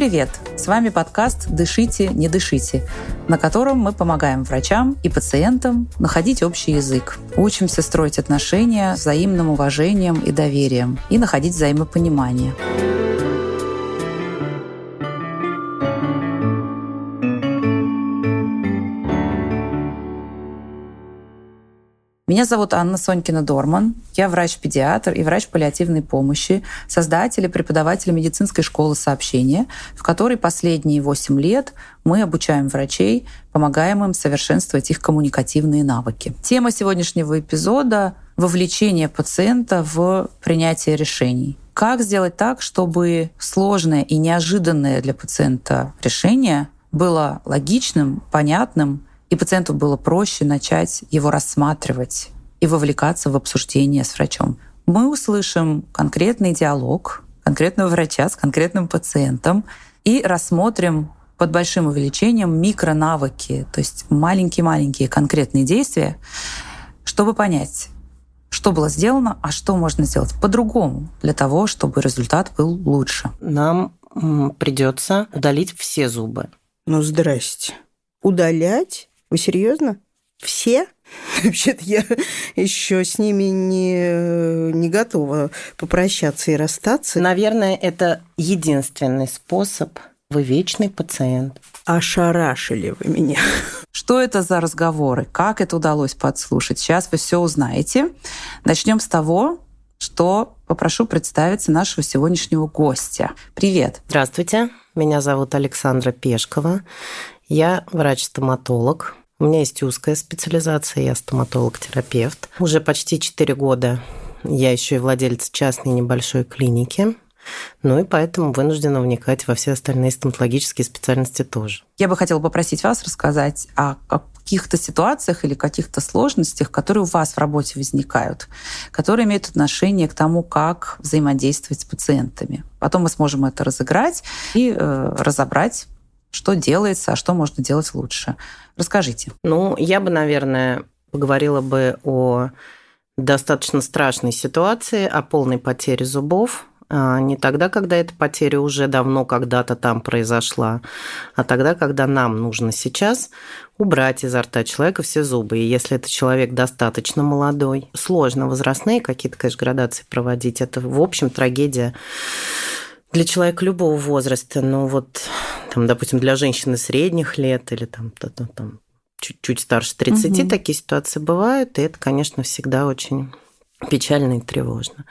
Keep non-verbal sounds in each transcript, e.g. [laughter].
привет! С вами подкаст «Дышите, не дышите», на котором мы помогаем врачам и пациентам находить общий язык. Учимся строить отношения взаимным уважением и доверием и находить взаимопонимание. Меня зовут Анна Сонькина-Дорман. Я врач-педиатр и врач паллиативной помощи, создатель и преподаватель медицинской школы сообщения, в которой последние 8 лет мы обучаем врачей, помогаем им совершенствовать их коммуникативные навыки. Тема сегодняшнего эпизода — вовлечение пациента в принятие решений. Как сделать так, чтобы сложное и неожиданное для пациента решение было логичным, понятным и пациенту было проще начать его рассматривать и вовлекаться в обсуждение с врачом. Мы услышим конкретный диалог конкретного врача с конкретным пациентом и рассмотрим под большим увеличением микронавыки, то есть маленькие-маленькие конкретные действия, чтобы понять, что было сделано, а что можно сделать по-другому для того, чтобы результат был лучше. Нам придется удалить все зубы. Ну, здрасте. Удалять? Вы серьезно? Все? [laughs] Вообще-то я еще с ними не, не готова попрощаться и расстаться. Наверное, это единственный способ. Вы вечный пациент. Ошарашили вы меня. Что это за разговоры? Как это удалось подслушать? Сейчас вы все узнаете. Начнем с того, что попрошу представиться нашего сегодняшнего гостя. Привет. Здравствуйте. Меня зовут Александра Пешкова. Я врач-стоматолог, у меня есть узкая специализация, я стоматолог-терапевт. Уже почти 4 года я еще и владелец частной небольшой клиники. Ну и поэтому вынуждена вникать во все остальные стоматологические специальности тоже. Я бы хотела попросить вас рассказать о каких-то ситуациях или каких-то сложностях, которые у вас в работе возникают, которые имеют отношение к тому, как взаимодействовать с пациентами. Потом мы сможем это разыграть и э, разобрать что делается, а что можно делать лучше. Расскажите. Ну, я бы, наверное, поговорила бы о достаточно страшной ситуации, о полной потере зубов. А, не тогда, когда эта потеря уже давно когда-то там произошла, а тогда, когда нам нужно сейчас убрать изо рта человека все зубы. И если это человек достаточно молодой, сложно возрастные какие-то, конечно, градации проводить, это, в общем, трагедия для человека любого возраста, но вот, там, допустим, для женщины средних лет или там, там, там чуть-чуть старше 30 угу. такие ситуации бывают, и это, конечно, всегда очень печально и тревожно.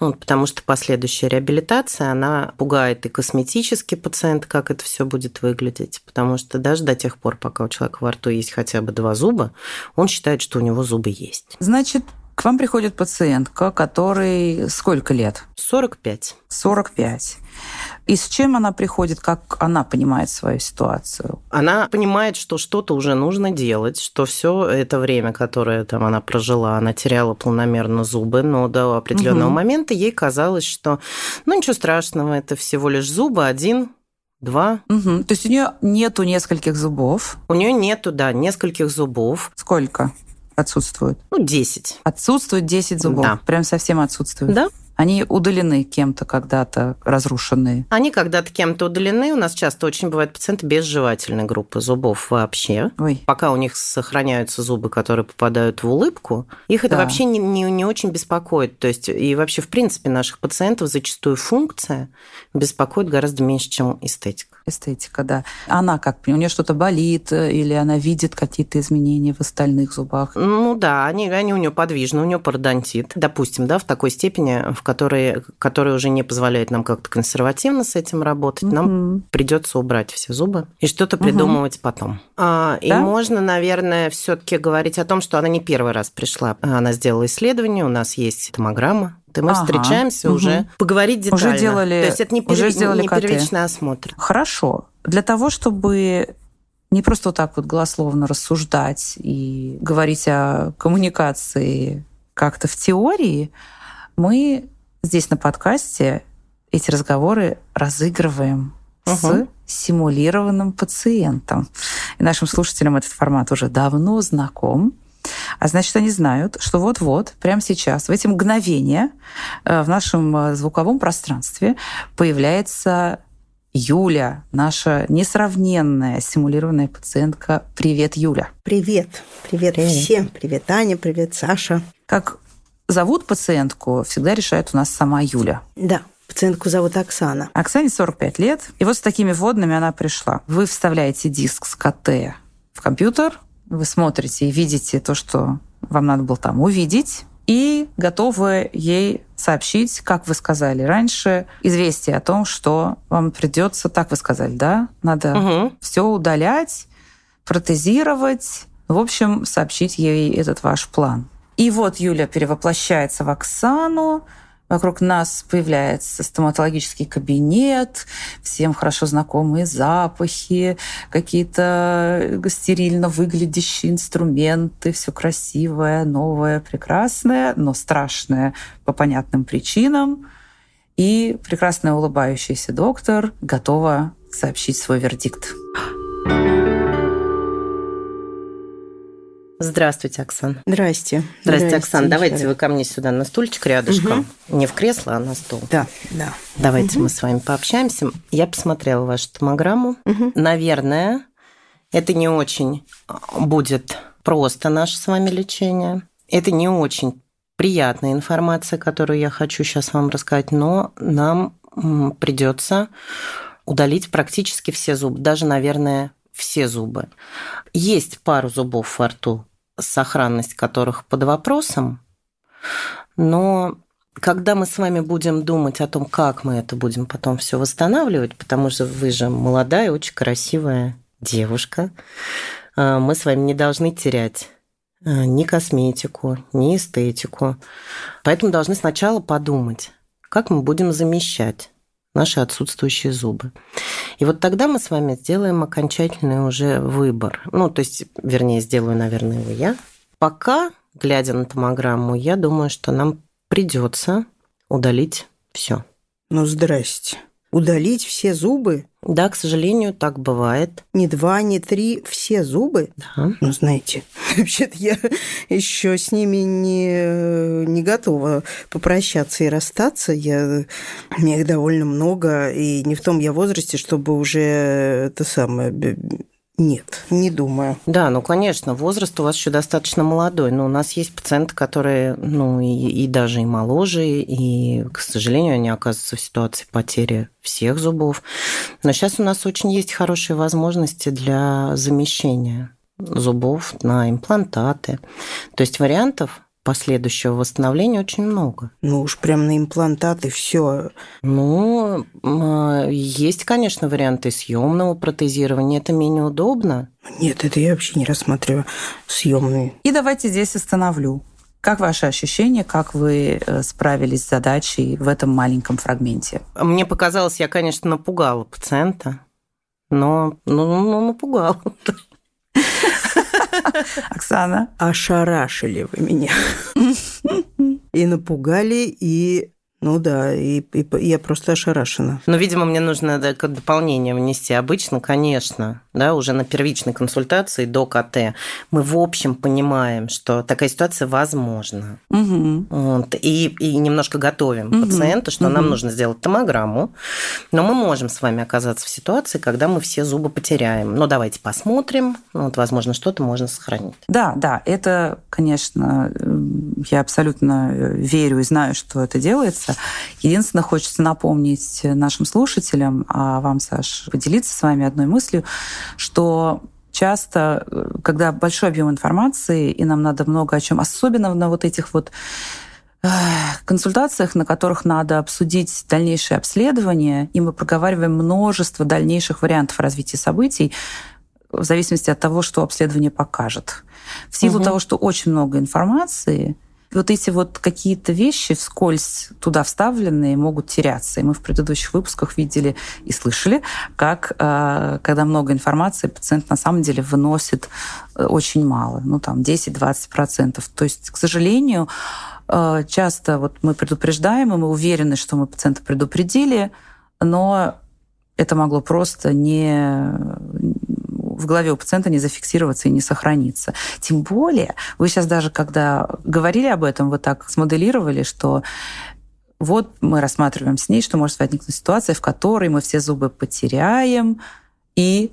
Ну, потому что последующая реабилитация, она пугает и косметический пациент, как это все будет выглядеть. Потому что даже до тех пор, пока у человека во рту есть хотя бы два зуба, он считает, что у него зубы есть. Значит, к вам приходит пациентка, которой сколько лет? 45. 45. И с чем она приходит, как она понимает свою ситуацию? Она понимает, что что-то уже нужно делать, что все это время, которое там она прожила, она теряла планомерно зубы, но до определенного угу. момента ей казалось, что ну ничего страшного, это всего лишь зубы один, Два. Угу. То есть у нее нету нескольких зубов. У нее нету, да, нескольких зубов. Сколько? Отсутствует? Ну, 10. Отсутствует 10 зубов? Да. Прям совсем отсутствует? Да. Они удалены кем-то когда-то, разрушенные? Они когда-то кем-то удалены. У нас часто очень бывают пациенты без жевательной группы зубов вообще. Ой. Пока у них сохраняются зубы, которые попадают в улыбку, их это да. вообще не, не, не очень беспокоит. То есть и вообще, в принципе, наших пациентов зачастую функция беспокоит гораздо меньше, чем эстетика. Эстетика, да. Она как? У нее что-то болит или она видит какие-то изменения в остальных зубах? Ну да, они, они у нее подвижны, у нее пародонтит. Допустим, да, в такой степени, в которые, которые уже не позволяют нам как-то консервативно с этим работать, угу. нам придется убрать все зубы и что-то придумывать угу. потом. А, да? И можно, наверное, все-таки говорить о том, что она не первый раз пришла. Она сделала исследование, у нас есть томограмма, и мы ага. встречаемся угу. уже поговорить детально. Уже делали, То есть это не, уже сделали не первичный осмотр. Хорошо. Для того, чтобы не просто вот так вот голословно рассуждать и говорить о коммуникации как-то в теории, мы здесь на подкасте эти разговоры разыгрываем угу. с симулированным пациентом. И нашим слушателям этот формат уже давно знаком. А значит, они знают, что вот-вот, прямо сейчас, в эти мгновения э, в нашем э, звуковом пространстве появляется Юля, наша несравненная симулированная пациентка. Привет, Юля. Привет. Привет, привет. всем. Привет, Аня. Привет, Саша. Как зовут пациентку, всегда решает у нас сама Юля. Да. Пациентку зовут Оксана. Оксане 45 лет. И вот с такими вводными она пришла. Вы вставляете диск с КТ в компьютер, вы смотрите и видите то, что вам надо было там увидеть, и готовы ей сообщить, как вы сказали раньше, известие о том, что вам придется, так вы сказали, да, надо угу. все удалять, протезировать, в общем, сообщить ей этот ваш план. И вот Юля перевоплощается в Оксану, Вокруг нас появляется стоматологический кабинет, всем хорошо знакомые запахи, какие-то стерильно выглядящие инструменты, все красивое, новое, прекрасное, но страшное по понятным причинам. И прекрасная улыбающаяся доктор готова сообщить свой вердикт. Здравствуйте, Оксан. Здрасте. Здравствуйте, Здрасте Оксан. Давайте вы ко мне сюда на стульчик рядышком. Угу. Не в кресло, а на стул. Да, да. Давайте угу. мы с вами пообщаемся. Я посмотрела вашу томограмму. Угу. Наверное, это не очень будет просто наше с вами лечение. Это не очень приятная информация, которую я хочу сейчас вам рассказать, но нам придется удалить практически все зубы, даже, наверное, все зубы. Есть пару зубов во рту, сохранность которых под вопросом, но когда мы с вами будем думать о том, как мы это будем потом все восстанавливать, потому что вы же молодая, очень красивая девушка, а, мы с вами не должны терять а, ни косметику, ни эстетику. Поэтому должны сначала подумать, как мы будем замещать наши отсутствующие зубы. И вот тогда мы с вами сделаем окончательный уже выбор. Ну, то есть, вернее, сделаю, наверное, его я. Пока, глядя на томограмму, я думаю, что нам придется удалить все. Ну, здрасте. Удалить все зубы? Да, к сожалению, так бывает. Не два, не три, все зубы? Да. Ну, знаете, [laughs] вообще-то я еще с ними не, не готова попрощаться и расстаться. Я, мне их довольно много, и не в том я возрасте, чтобы уже это самое нет, не думаю. Да, ну, конечно, возраст у вас еще достаточно молодой, но у нас есть пациенты, которые, ну, и, и даже и моложе, и, к сожалению, они оказываются в ситуации потери всех зубов. Но сейчас у нас очень есть хорошие возможности для замещения зубов на имплантаты. То есть вариантов последующего восстановления очень много. Ну уж прям на имплантаты все. Ну, а, есть, конечно, варианты съемного протезирования. Это менее удобно. Нет, это я вообще не рассматриваю съемные. И давайте здесь остановлю. Как ваши ощущения, как вы э, справились с задачей в этом маленьком фрагменте? Мне показалось, я, конечно, напугала пациента, но ну, ну, напугала. [laughs] Оксана? Ошарашили вы меня. [laughs] И напугали, и ну да, и, и я просто ошарашена. Но, видимо, мне нужно дополнение внести. Обычно, конечно, да, уже на первичной консультации до КТ мы в общем понимаем, что такая ситуация возможна. Угу. Вот, и, и немножко готовим угу. пациента, что угу. нам нужно сделать томограмму, но мы можем с вами оказаться в ситуации, когда мы все зубы потеряем. Но давайте посмотрим, вот, возможно, что-то можно сохранить. Да, да, это, конечно, я абсолютно верю и знаю, что это делается. Единственное, хочется напомнить нашим слушателям, а вам, Саш, поделиться с вами одной мыслью, что часто, когда большой объем информации, и нам надо много о чем, особенно на вот этих вот консультациях, на которых надо обсудить дальнейшее обследование, и мы проговариваем множество дальнейших вариантов развития событий, в зависимости от того, что обследование покажет. В силу угу. того, что очень много информации, вот эти вот какие-то вещи вскользь туда вставленные могут теряться. И мы в предыдущих выпусках видели и слышали, как э, когда много информации, пациент на самом деле выносит э, очень мало, ну там 10-20%. То есть, к сожалению, э, часто вот мы предупреждаем, и мы уверены, что мы пациента предупредили, но это могло просто не, в голове у пациента не зафиксироваться и не сохраниться. Тем более, вы сейчас даже, когда говорили об этом, вы так смоделировали, что вот мы рассматриваем с ней, что может возникнуть ситуация, в которой мы все зубы потеряем, и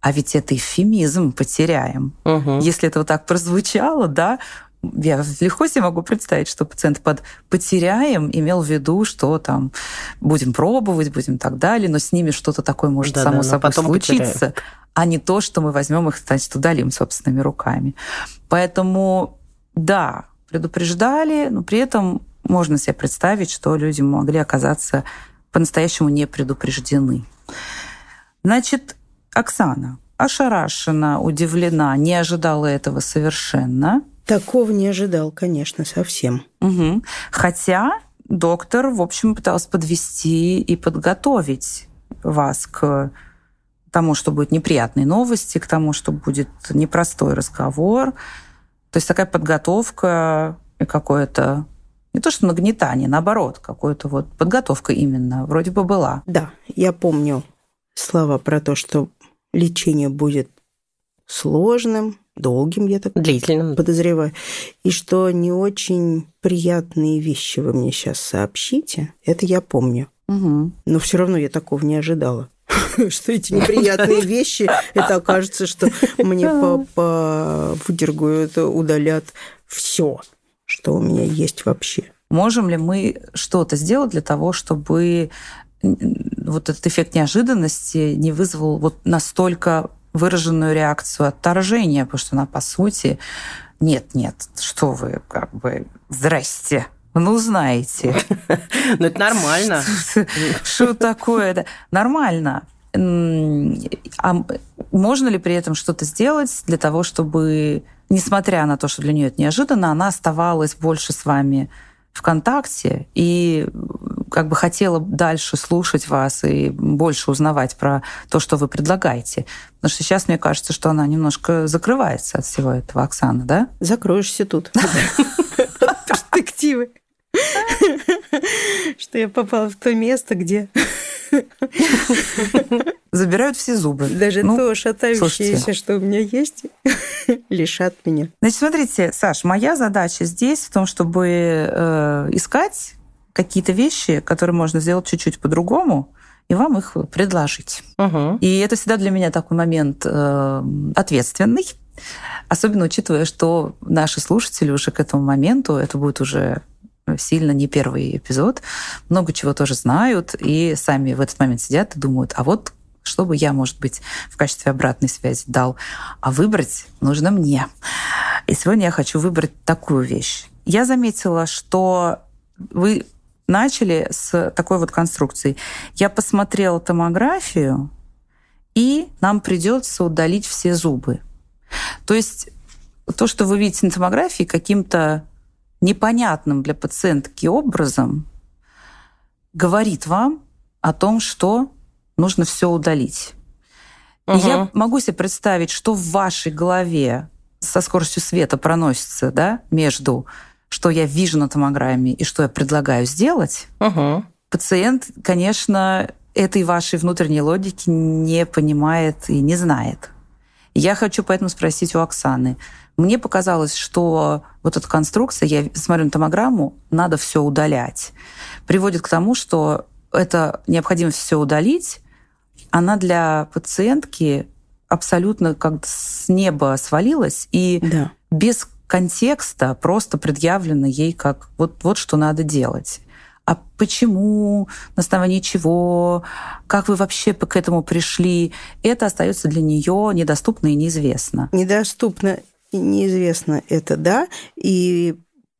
а ведь это эвфемизм потеряем. Угу. Если это вот так прозвучало, да, я легко себе могу представить, что пациент под «потеряем» имел в виду, что там будем пробовать, будем так далее, но с ними что-то такое может да, само да, собой случиться, потеряем. а не то, что мы возьмем их, значит, удалим собственными руками. Поэтому, да, предупреждали, но при этом можно себе представить, что люди могли оказаться по-настоящему не предупреждены. Значит, Оксана ошарашена, удивлена, не ожидала этого совершенно. Такого не ожидал, конечно, совсем. Угу. Хотя доктор, в общем, пытался подвести и подготовить вас к тому, что будет неприятные новости, к тому, что будет непростой разговор. То есть такая подготовка и какое-то не то что нагнетание, наоборот, какая-то вот подготовка именно вроде бы была. Да, я помню слова про то, что лечение будет сложным, долгим, я так длительным подозреваю, и что не очень приятные вещи вы мне сейчас сообщите, это я помню. Угу. Но все равно я такого не ожидала [laughs] что эти неприятные вещи, это окажется, что мне по выдергают, удалят все, что у меня есть вообще. Можем ли мы что-то сделать для того, чтобы вот этот эффект неожиданности не вызвал вот настолько выраженную реакцию отторжения, потому что она, по сути, нет, нет, что вы, как бы, здрасте, ну, знаете. [laughs] Ну, это нормально. [laughs] Что такое? Нормально. А можно ли при этом что-то сделать для того, чтобы, несмотря на то, что для нее это неожиданно, она оставалась больше с вами в контакте и как бы хотела дальше слушать вас и больше узнавать про то, что вы предлагаете. Потому что сейчас мне кажется, что она немножко закрывается от всего этого, Оксана, да? Закроешься тут. [laughs] Перспективы. Что я попала в то место, где Забирают все зубы. Даже ну, то шатающееся, что у меня есть, [laughs] лишат меня. Значит, смотрите, Саш, моя задача здесь в том, чтобы э, искать какие-то вещи, которые можно сделать чуть-чуть по-другому, и вам их предложить. Угу. И это всегда для меня такой момент э, ответственный, особенно учитывая, что наши слушатели уже к этому моменту, это будет уже сильно не первый эпизод, много чего тоже знают, и сами в этот момент сидят и думают, а вот что бы я, может быть, в качестве обратной связи дал, а выбрать нужно мне. И сегодня я хочу выбрать такую вещь. Я заметила, что вы начали с такой вот конструкции. Я посмотрела томографию, и нам придется удалить все зубы. То есть то, что вы видите на томографии, каким-то непонятным для пациентки образом говорит вам о том, что нужно все удалить. Угу. И я могу себе представить, что в вашей голове со скоростью света проносится да, между что я вижу на томограмме и что я предлагаю сделать, угу. пациент, конечно, этой вашей внутренней логики не понимает и не знает. Я хочу поэтому спросить у Оксаны. Мне показалось, что вот эта конструкция, я смотрю на томограмму, надо все удалять, приводит к тому, что это необходимо все удалить, она для пациентки абсолютно как с неба свалилась и да. без контекста просто предъявлено ей как вот, вот что надо делать. А почему, на основании чего, как вы вообще к этому пришли, это остается для нее недоступно и неизвестно. Недоступно и неизвестно это, да, и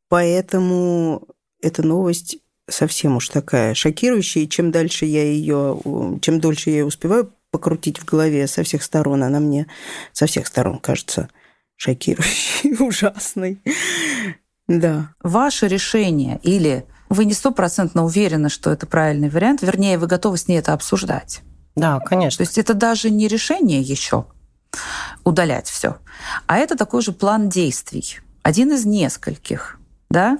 поэтому эта новость совсем уж такая шокирующая, и чем дальше я ее, чем дольше я ее успеваю покрутить в голове со всех сторон, она мне со всех сторон кажется шокирующей, [laughs] ужасной. Да. Ваше решение или вы не стопроцентно уверены, что это правильный вариант, вернее, вы готовы с ней это обсуждать. Да, конечно. То есть это даже не решение еще удалять все, а это такой же план действий, один из нескольких, да?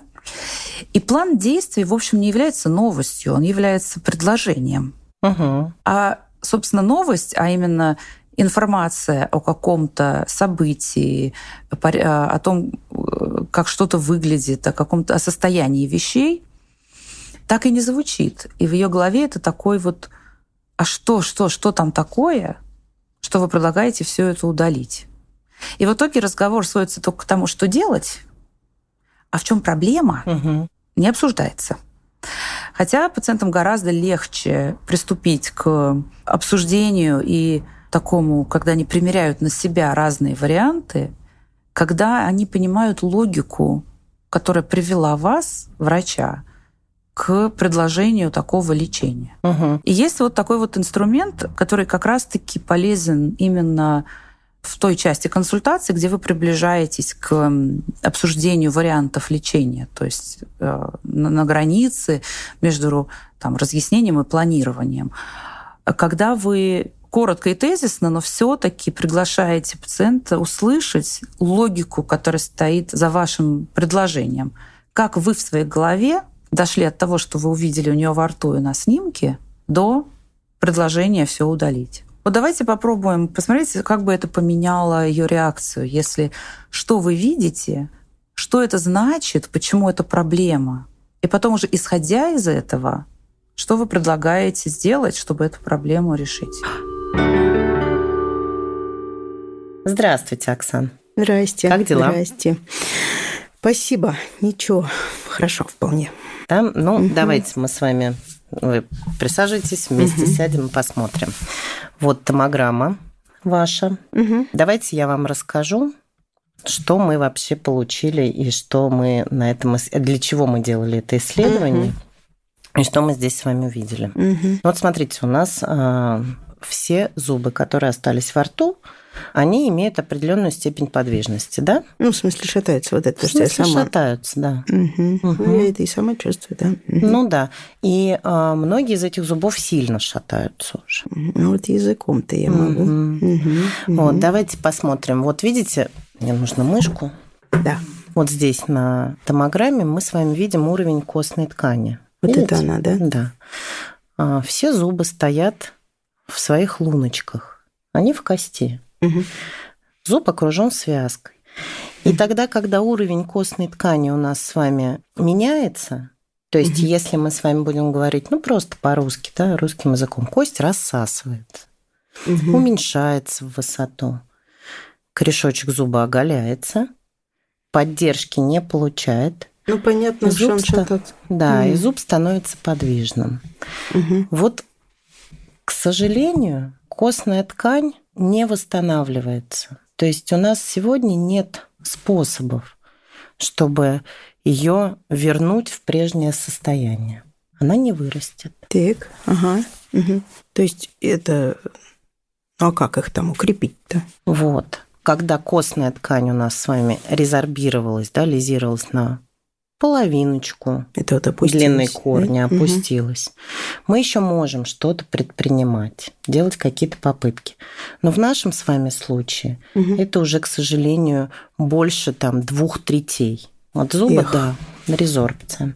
И план действий, в общем, не является новостью, он является предложением. Угу. А, собственно, новость, а именно информация о каком-то событии, о том, как что-то выглядит, о каком-то о состоянии вещей, так и не звучит. И в ее голове это такой вот, а что, что, что там такое, что вы предлагаете все это удалить? И в итоге разговор сводится только к тому, что делать, а в чем проблема, угу. не обсуждается. Хотя пациентам гораздо легче приступить к обсуждению и такому, когда они примеряют на себя разные варианты, когда они понимают логику, которая привела вас, врача, к предложению такого лечения. Угу. И есть вот такой вот инструмент, который как раз-таки полезен именно в той части консультации, где вы приближаетесь к обсуждению вариантов лечения, то есть э, на границе между там, разъяснением и планированием. Когда вы коротко и тезисно, но все-таки приглашаете пациента услышать логику, которая стоит за вашим предложением. Как вы в своей голове дошли от того, что вы увидели у нее во рту и на снимке, до предложения все удалить. Вот давайте попробуем посмотреть, как бы это поменяло ее реакцию. Если что вы видите, что это значит, почему это проблема. И потом уже исходя из этого, что вы предлагаете сделать, чтобы эту проблему решить. Здравствуйте, Оксан. Здрасте. Как дела? Здрасте. Спасибо. Ничего, хорошо вполне. Да? Ну, угу. давайте мы с вами вы присаживайтесь, вместе угу. сядем и посмотрим. Вот томограмма ваша. Угу. Давайте я вам расскажу, что мы вообще получили и что мы на этом для чего мы делали это исследование угу. и что мы здесь с вами увидели. Угу. Вот смотрите, у нас а, все зубы, которые остались во рту, они имеют определенную степень подвижности, да? Ну, в смысле, шатаются вот это, смысле, что я сама... шатаются, да. Угу. Угу. Ну, я это и сама чувствую, да. Угу. Ну да. И а, многие из этих зубов сильно шатаются уже. Ну вот языком-то я могу. Угу. Угу. Вот, давайте посмотрим. Вот видите, мне нужно мышку. Да. Вот здесь на томограмме мы с вами видим уровень костной ткани. Вот видите? это она, да? Да. А, все зубы стоят в своих луночках. Они в кости. Угу. Зуб окружен связкой. И тогда, когда уровень костной ткани у нас с вами меняется, то есть угу. если мы с вами будем говорить, ну просто по-русски, да, русским языком, кость рассасывается, угу. уменьшается в высоту, корешочек зуба оголяется, поддержки не получает. Ну, понятно, зуб что он Да, угу. и зуб становится подвижным. Угу. Вот, к сожалению, костная ткань не восстанавливается. То есть у нас сегодня нет способов, чтобы ее вернуть в прежнее состояние. Она не вырастет. Так, ага. Угу. То есть это... Ну а как их там укрепить-то? Вот. Когда костная ткань у нас с вами резорбировалась, да, лизировалась на половиночку Это вот длинной корни да? опустилась. Угу. Мы еще можем что-то предпринимать, делать какие-то попытки. Но в нашем с вами случае угу. это уже, к сожалению, больше там двух третей. Вот зуба, Эх. да, резорбция.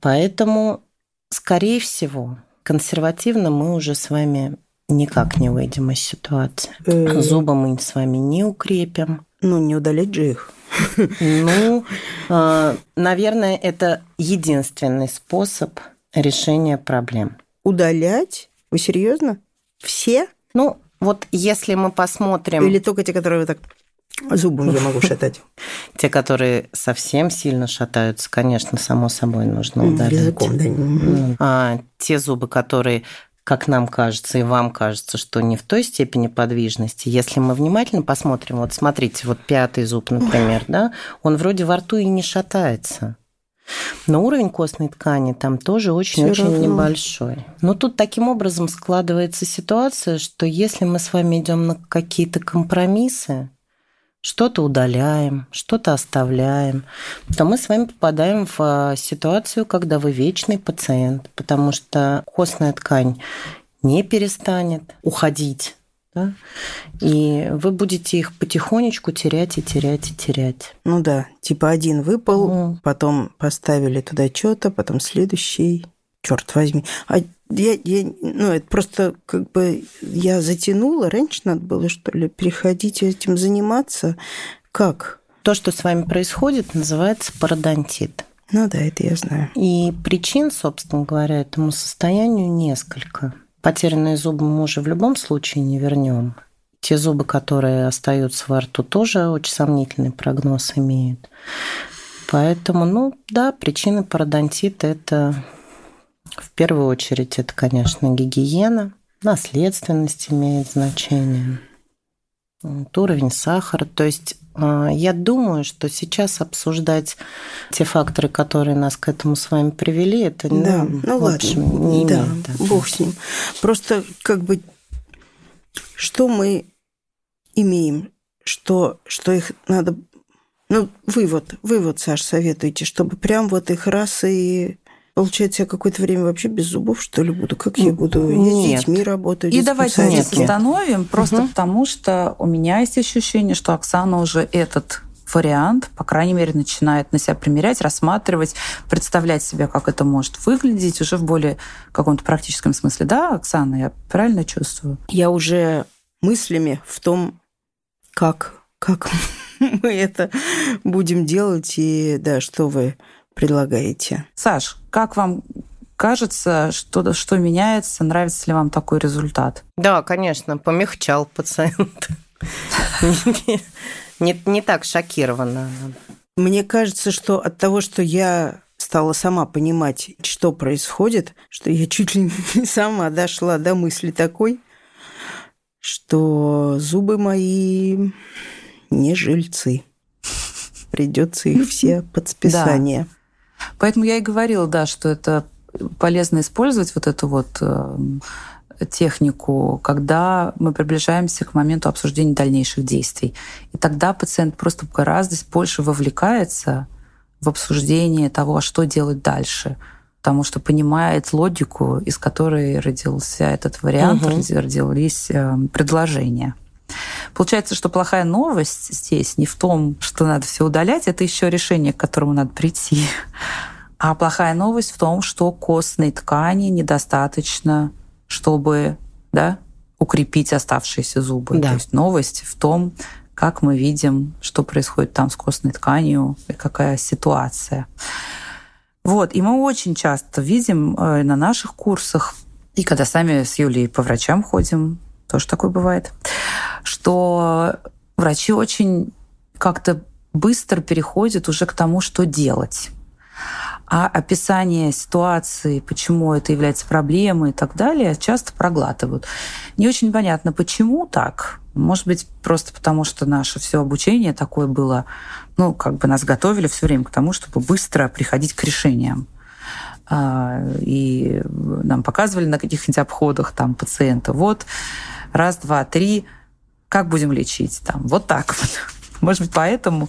Поэтому, скорее всего, консервативно мы уже с вами никак не выйдем из ситуации. Э. Зубы мы с вами не укрепим. Ну, не удалить же их. [laughs] Ну, а, наверное, это единственный способ решения проблем. Удалять? Вы серьезно? Все? Ну, вот если мы посмотрим... Или только те, которые вы так зубом я могу шатать? [laughs] Те, которые совсем сильно шатаются, конечно, само собой нужно удалить. Языком, да. А те зубы, которые как нам кажется и вам кажется, что не в той степени подвижности. Если мы внимательно посмотрим, вот смотрите, вот пятый зуб, например, да, он вроде во рту и не шатается. Но уровень костной ткани там тоже очень-очень небольшой. Но тут таким образом складывается ситуация, что если мы с вами идем на какие-то компромиссы, что-то удаляем, что-то оставляем, то мы с вами попадаем в а, ситуацию, когда вы вечный пациент, потому что костная ткань не перестанет уходить. Да? И вы будете их потихонечку терять и терять и терять. Ну да, типа один выпал, mm. потом поставили туда что-то, потом следующий. Черт возьми. А я, я, ну, это просто как бы я затянула. Раньше надо было, что ли, переходить этим заниматься. Как? То, что с вами происходит, называется пародонтит. Ну да, это я знаю. И причин, собственно говоря, этому состоянию несколько. Потерянные зубы мы уже в любом случае не вернем. Те зубы, которые остаются во рту, тоже очень сомнительный прогноз имеют. Поэтому, ну да, причины пародонтита – это в первую очередь, это, конечно, гигиена, наследственность имеет значение, уровень сахара. То есть а, я думаю, что сейчас обсуждать те факторы, которые нас к этому с вами привели, это да, ну, ну ладно, общем, не да, имеет. Да, бог с ним. Просто как бы что мы имеем, что, что их надо... Ну, вывод, вывод, Саш, советуйте, чтобы прям вот их раз и Получается, я какое-то время вообще без зубов, что ли, буду? Как я буду? Я с детьми работаю. И давайте здесь остановим, просто угу. потому что у меня есть ощущение, что Оксана уже этот вариант, по крайней мере, начинает на себя примерять, рассматривать, представлять себе, как это может выглядеть уже в более каком-то практическом смысле. Да, Оксана, я правильно чувствую? Я уже мыслями в том, как, как [laughs] мы это будем делать, и да, что вы предлагаете. Саш, как вам кажется, что, что меняется, нравится ли вам такой результат? Да, конечно, помягчал пациент. Не, не так шокирована. Мне кажется, что от того, что я стала сама понимать, что происходит, что я чуть ли не сама дошла до мысли такой, что зубы мои не жильцы. Придется их все под списание. Да. Поэтому я и говорила, да, что это полезно использовать вот эту вот э, технику, когда мы приближаемся к моменту обсуждения дальнейших действий. И тогда пациент просто гораздо больше вовлекается в обсуждение того, а что делать дальше потому что понимает логику, из которой родился этот вариант, угу. родились э, предложения. Получается, что плохая новость здесь не в том, что надо все удалять, это еще решение, к которому надо прийти. А плохая новость в том, что костной ткани недостаточно, чтобы да, укрепить оставшиеся зубы. Да. То есть новость в том, как мы видим, что происходит там с костной тканью и какая ситуация. Вот, и мы очень часто видим э, на наших курсах, и когда сами с Юлей по врачам ходим, тоже такое бывает, что врачи очень как-то быстро переходят уже к тому, что делать. А описание ситуации, почему это является проблемой и так далее, часто проглатывают. Не очень понятно, почему так. Может быть, просто потому, что наше все обучение такое было, ну, как бы нас готовили все время к тому, чтобы быстро приходить к решениям. А, и нам показывали на каких-нибудь обходах там пациента. Вот раз, два, три, как будем лечить? Там, вот так вот. [laughs] Может быть, поэтому, э,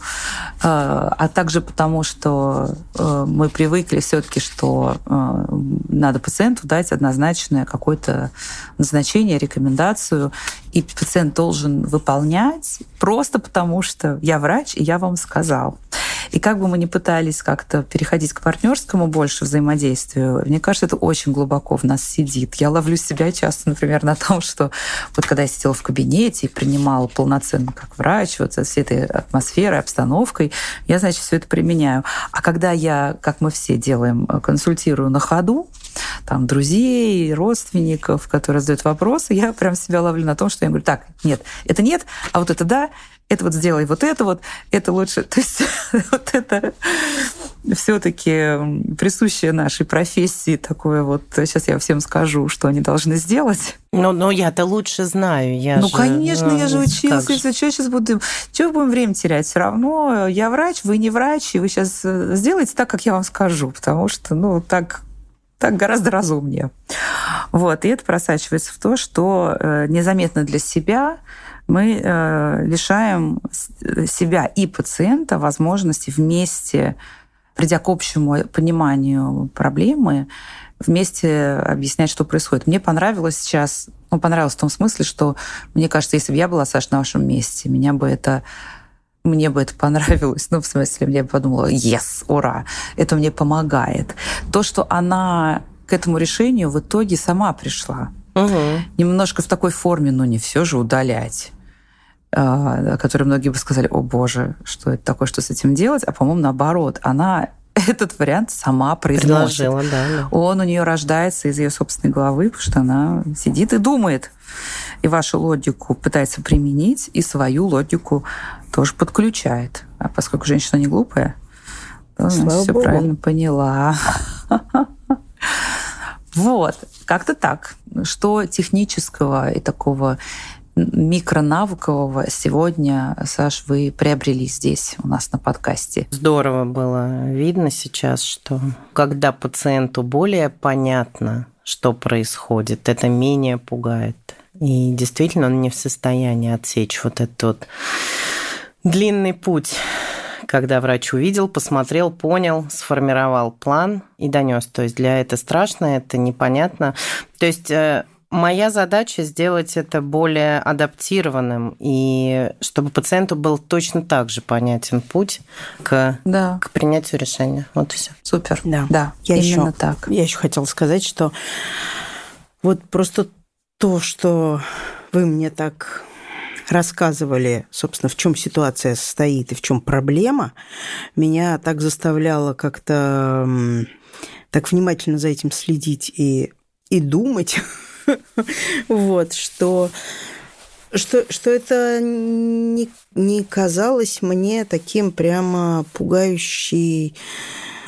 а также потому, что э, мы привыкли все-таки, что э, надо пациенту дать однозначное какое-то назначение, рекомендацию, и пациент должен выполнять просто потому, что я врач, и я вам сказал. И как бы мы ни пытались как-то переходить к партнерскому больше взаимодействию, мне кажется, это очень глубоко в нас сидит. Я ловлю себя часто, например, на том, что вот когда я сидела в кабинете и принимала полноценно как врач, вот со всей этой атмосферой, обстановкой, я, значит, все это применяю. А когда я, как мы все делаем, консультирую на ходу, там, друзей, родственников, которые задают вопросы, я прям себя ловлю на том, что я говорю, так, нет, это нет, а вот это да, это вот сделай вот это вот, это лучше. [laughs] То есть вот это все-таки присущее нашей профессии такое вот. Сейчас я всем скажу, что они должны сделать. Ну, но я-то лучше знаю. Я ну, же, конечно, ну, я же училась. Что сейчас будем... Чего будем время терять? Все равно я врач, вы не врач, и вы сейчас э, сделайте так, как я вам скажу, потому что, ну, так так гораздо разумнее. Вот, и это просачивается в то, что э, незаметно для себя мы э, лишаем себя и пациента возможности вместе, придя к общему пониманию проблемы, вместе объяснять, что происходит. Мне понравилось сейчас, ну, понравилось в том смысле, что, мне кажется, если бы я была, Саш, на вашем месте, меня бы это мне бы это понравилось. Ну, в смысле, бы подумала, yes, ура, это мне помогает. То, что она к этому решению в итоге сама пришла. Угу. Немножко в такой форме, но не все же удалять. А, которые многие бы сказали, о боже, что это такое, что с этим делать, а по-моему, наоборот, она [laughs] этот вариант сама произносит. Предложила, да, да. Он у нее рождается из ее собственной головы, потому что она сидит и думает. И вашу логику пытается применить, и свою логику тоже подключает. А поскольку женщина не глупая, то Слава все Богу. правильно поняла. Вот, как-то так. Что технического и такого микронавыкового сегодня, Саш, вы приобрели здесь у нас на подкасте? Здорово было видно сейчас, что когда пациенту более понятно, что происходит, это менее пугает. И действительно он не в состоянии отсечь вот этот вот длинный путь, когда врач увидел, посмотрел, понял, сформировал план и донес. То есть для это страшно, это непонятно. То есть э, Моя задача сделать это более адаптированным, и чтобы пациенту был точно так же понятен путь к, Да, к принятию решения. Вот и все. супер. Да. Да, Я именно еще, так. Я еще хотела сказать, что вот просто то, что вы мне так рассказывали, собственно, в чем ситуация состоит и в чем проблема, меня так заставляло как-то так внимательно за этим следить и, и думать, [laughs] вот, что что, что это не, не казалось мне таким прямо пугающей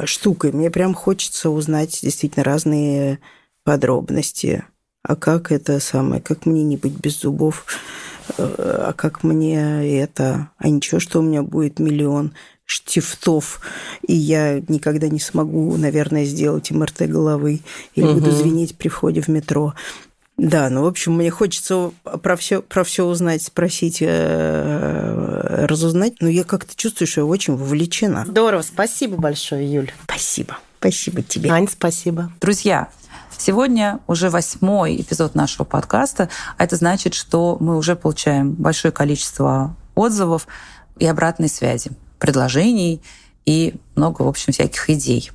штукой. Мне прям хочется узнать действительно разные подробности. А как это самое, как мне не быть без зубов, Э, а как мне это, а ничего, что у меня будет миллион штифтов, и я никогда не смогу, наверное, сделать МРТ головы или Мгм. буду звенеть при входе в метро. Да, ну, в общем, мне хочется про все, про все узнать, спросить, э, разузнать, но я как-то чувствую, что я очень вовлечена. Здорово, спасибо большое, Юль. Спасибо. Спасибо тебе. Ань, спасибо. Друзья, сегодня уже восьмой эпизод нашего подкаста, а это значит, что мы уже получаем большое количество отзывов и обратной связи, предложений и много, в общем, всяких идей.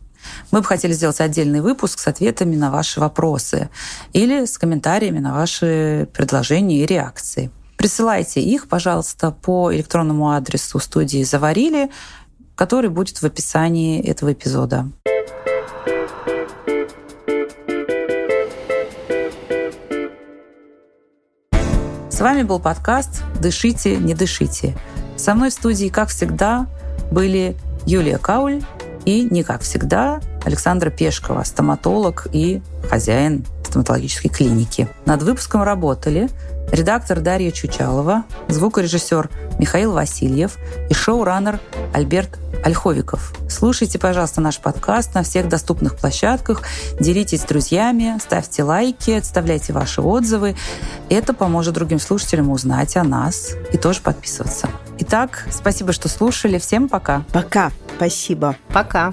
Мы бы хотели сделать отдельный выпуск с ответами на ваши вопросы или с комментариями на ваши предложения и реакции. Присылайте их, пожалуйста, по электронному адресу студии «Заварили», который будет в описании этого эпизода. С вами был подкаст «Дышите, не дышите». Со мной в студии, как всегда, были Юлия Кауль и, не как всегда, Александра Пешкова, стоматолог и хозяин стоматологической клиники. Над выпуском работали редактор Дарья Чучалова, звукорежиссер Михаил Васильев и шоураннер Альберт Ольховиков. Слушайте, пожалуйста, наш подкаст на всех доступных площадках, делитесь с друзьями, ставьте лайки, оставляйте ваши отзывы. Это поможет другим слушателям узнать о нас и тоже подписываться. Итак, спасибо, что слушали. Всем пока. Пока. Спасибо. Пока.